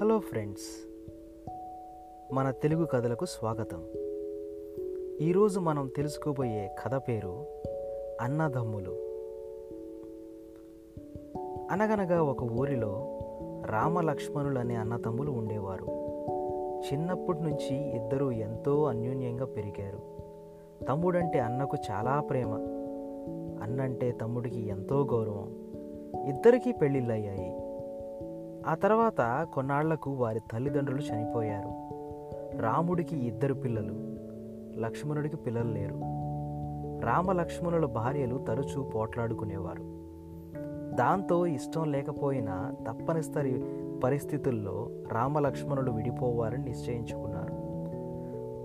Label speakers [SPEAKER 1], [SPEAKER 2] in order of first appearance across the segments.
[SPEAKER 1] Hello friends మన తెలుగు కథలకు స్వాగతం. ఈరోజు మనం తెలుసుకోబోయే కథ పేరు అన్నదమ్ములు. అనగనగా ఒక ఊరిలో రామలక్ష్మణులు అనే అన్నదమ్ములు ఉండేవారు. చిన్నప్పటి నుంచి ఇద్దరూ ఎంతో అన్యోన్యంగా పెరిగారు. తమ్ముడంటే అన్నకు చాలా ప్రేమ అన్నంటే తమ్ముడికి ఎంతో గౌరవం. ఇద్దరికీ పెళ్ళిళ్ళయ్యాయి. ఆ తర్వాత కొన్నాళ్ళకు వారి తల్లిదండ్రులు చనిపోయారు. రాముడికి ఇద్దరు పిల్లలు లక్ష్మణుడికి పిల్లలు లేరు. రామ లక్ష్మణుల భార్యలు తరచూ పోట్లాడుకునేవారు. దాంతో ఇష్టం లేకపోయినా తప్పనిసరి పరిస్థితుల్లో రామలక్ష్మణులు విడిపోవారని విడిపోవాలని నిశ్చయించుకున్నారు.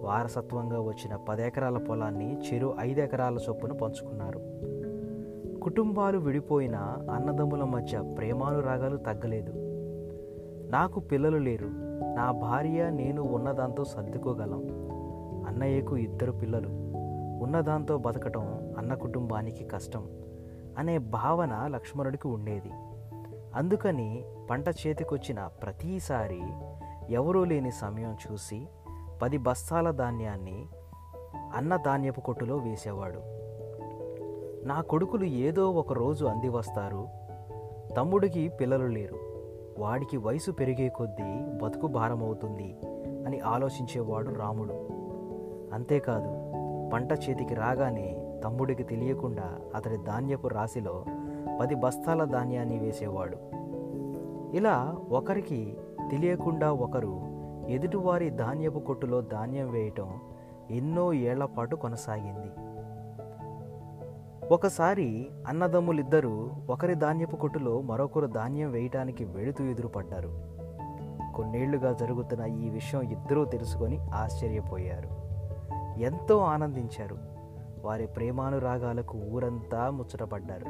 [SPEAKER 1] వారసత్వంగా వచ్చిన పదెకరాల పొలాన్ని చెరు ఐదెకరాల చొప్పున పంచుకున్నారు. కుటుంబాలు విడిపోయిన అన్నదమ్ముల మధ్య ప్రేమానురాగాలు తగ్గలేదు. నాకు పిల్లలు లేరు. నా భార్య నేను ఉన్నదాంతో సర్దుకోగలం. అన్నయ్యకు ఇద్దరు పిల్లలు. ఉన్నదాంతో బతకటం అన్న కుటుంబానికి కష్టం అనే భావన లక్ష్మణుడికి ఉండేది. అందుకని పంట చేతికొచ్చిన ప్రతిసారి ఎవరూ లేని సమయం చూసి పది బస్తాల ధాన్యాన్ని అన్న ధాన్యపు కొట్టులో వేసేవాడు. నా కొడుకులు ఏదో ఒక రోజు అంది వస్తారు తమ్ముడికి పిల్లలు లేరు. వాడికి వయసు పెరిగే కొద్దీ బతుకు భారమవుతుంది అని ఆలోచించేవాడు రాముడు. అంతేకాదు పంట చేతికి రాగానే తమ్ముడికి తెలియకుండా అతడి ధాన్యపు రాశిలో పది బస్తాల ధాన్యాన్ని వేసేవాడు. ఇలా ఒకరికి తెలియకుండా ఒకరు ఎదుటివారి ధాన్యపు కొట్టులో ధాన్యం వేయటం ఎన్నో ఏళ్ళ పాటు కొనసాగింది. ఒకసారి అన్నదమ్ములిద్దరూ ఒకరి ధాన్యపు కొట్టులో మరొకరు ధాన్యం వేయటానికి వెళుతూ ఎదురుపడ్డారు. కొన్నేళ్ళుగా జరుగుతున్న ఈ విషయం ఇద్దరూ తెలుసుకొని ఆశ్చర్యపోయారు. ఎంతో ఆనందించారు. వారి ప్రేమానురాగాలకు ఊరంతా ముచ్చటపడ్డారు.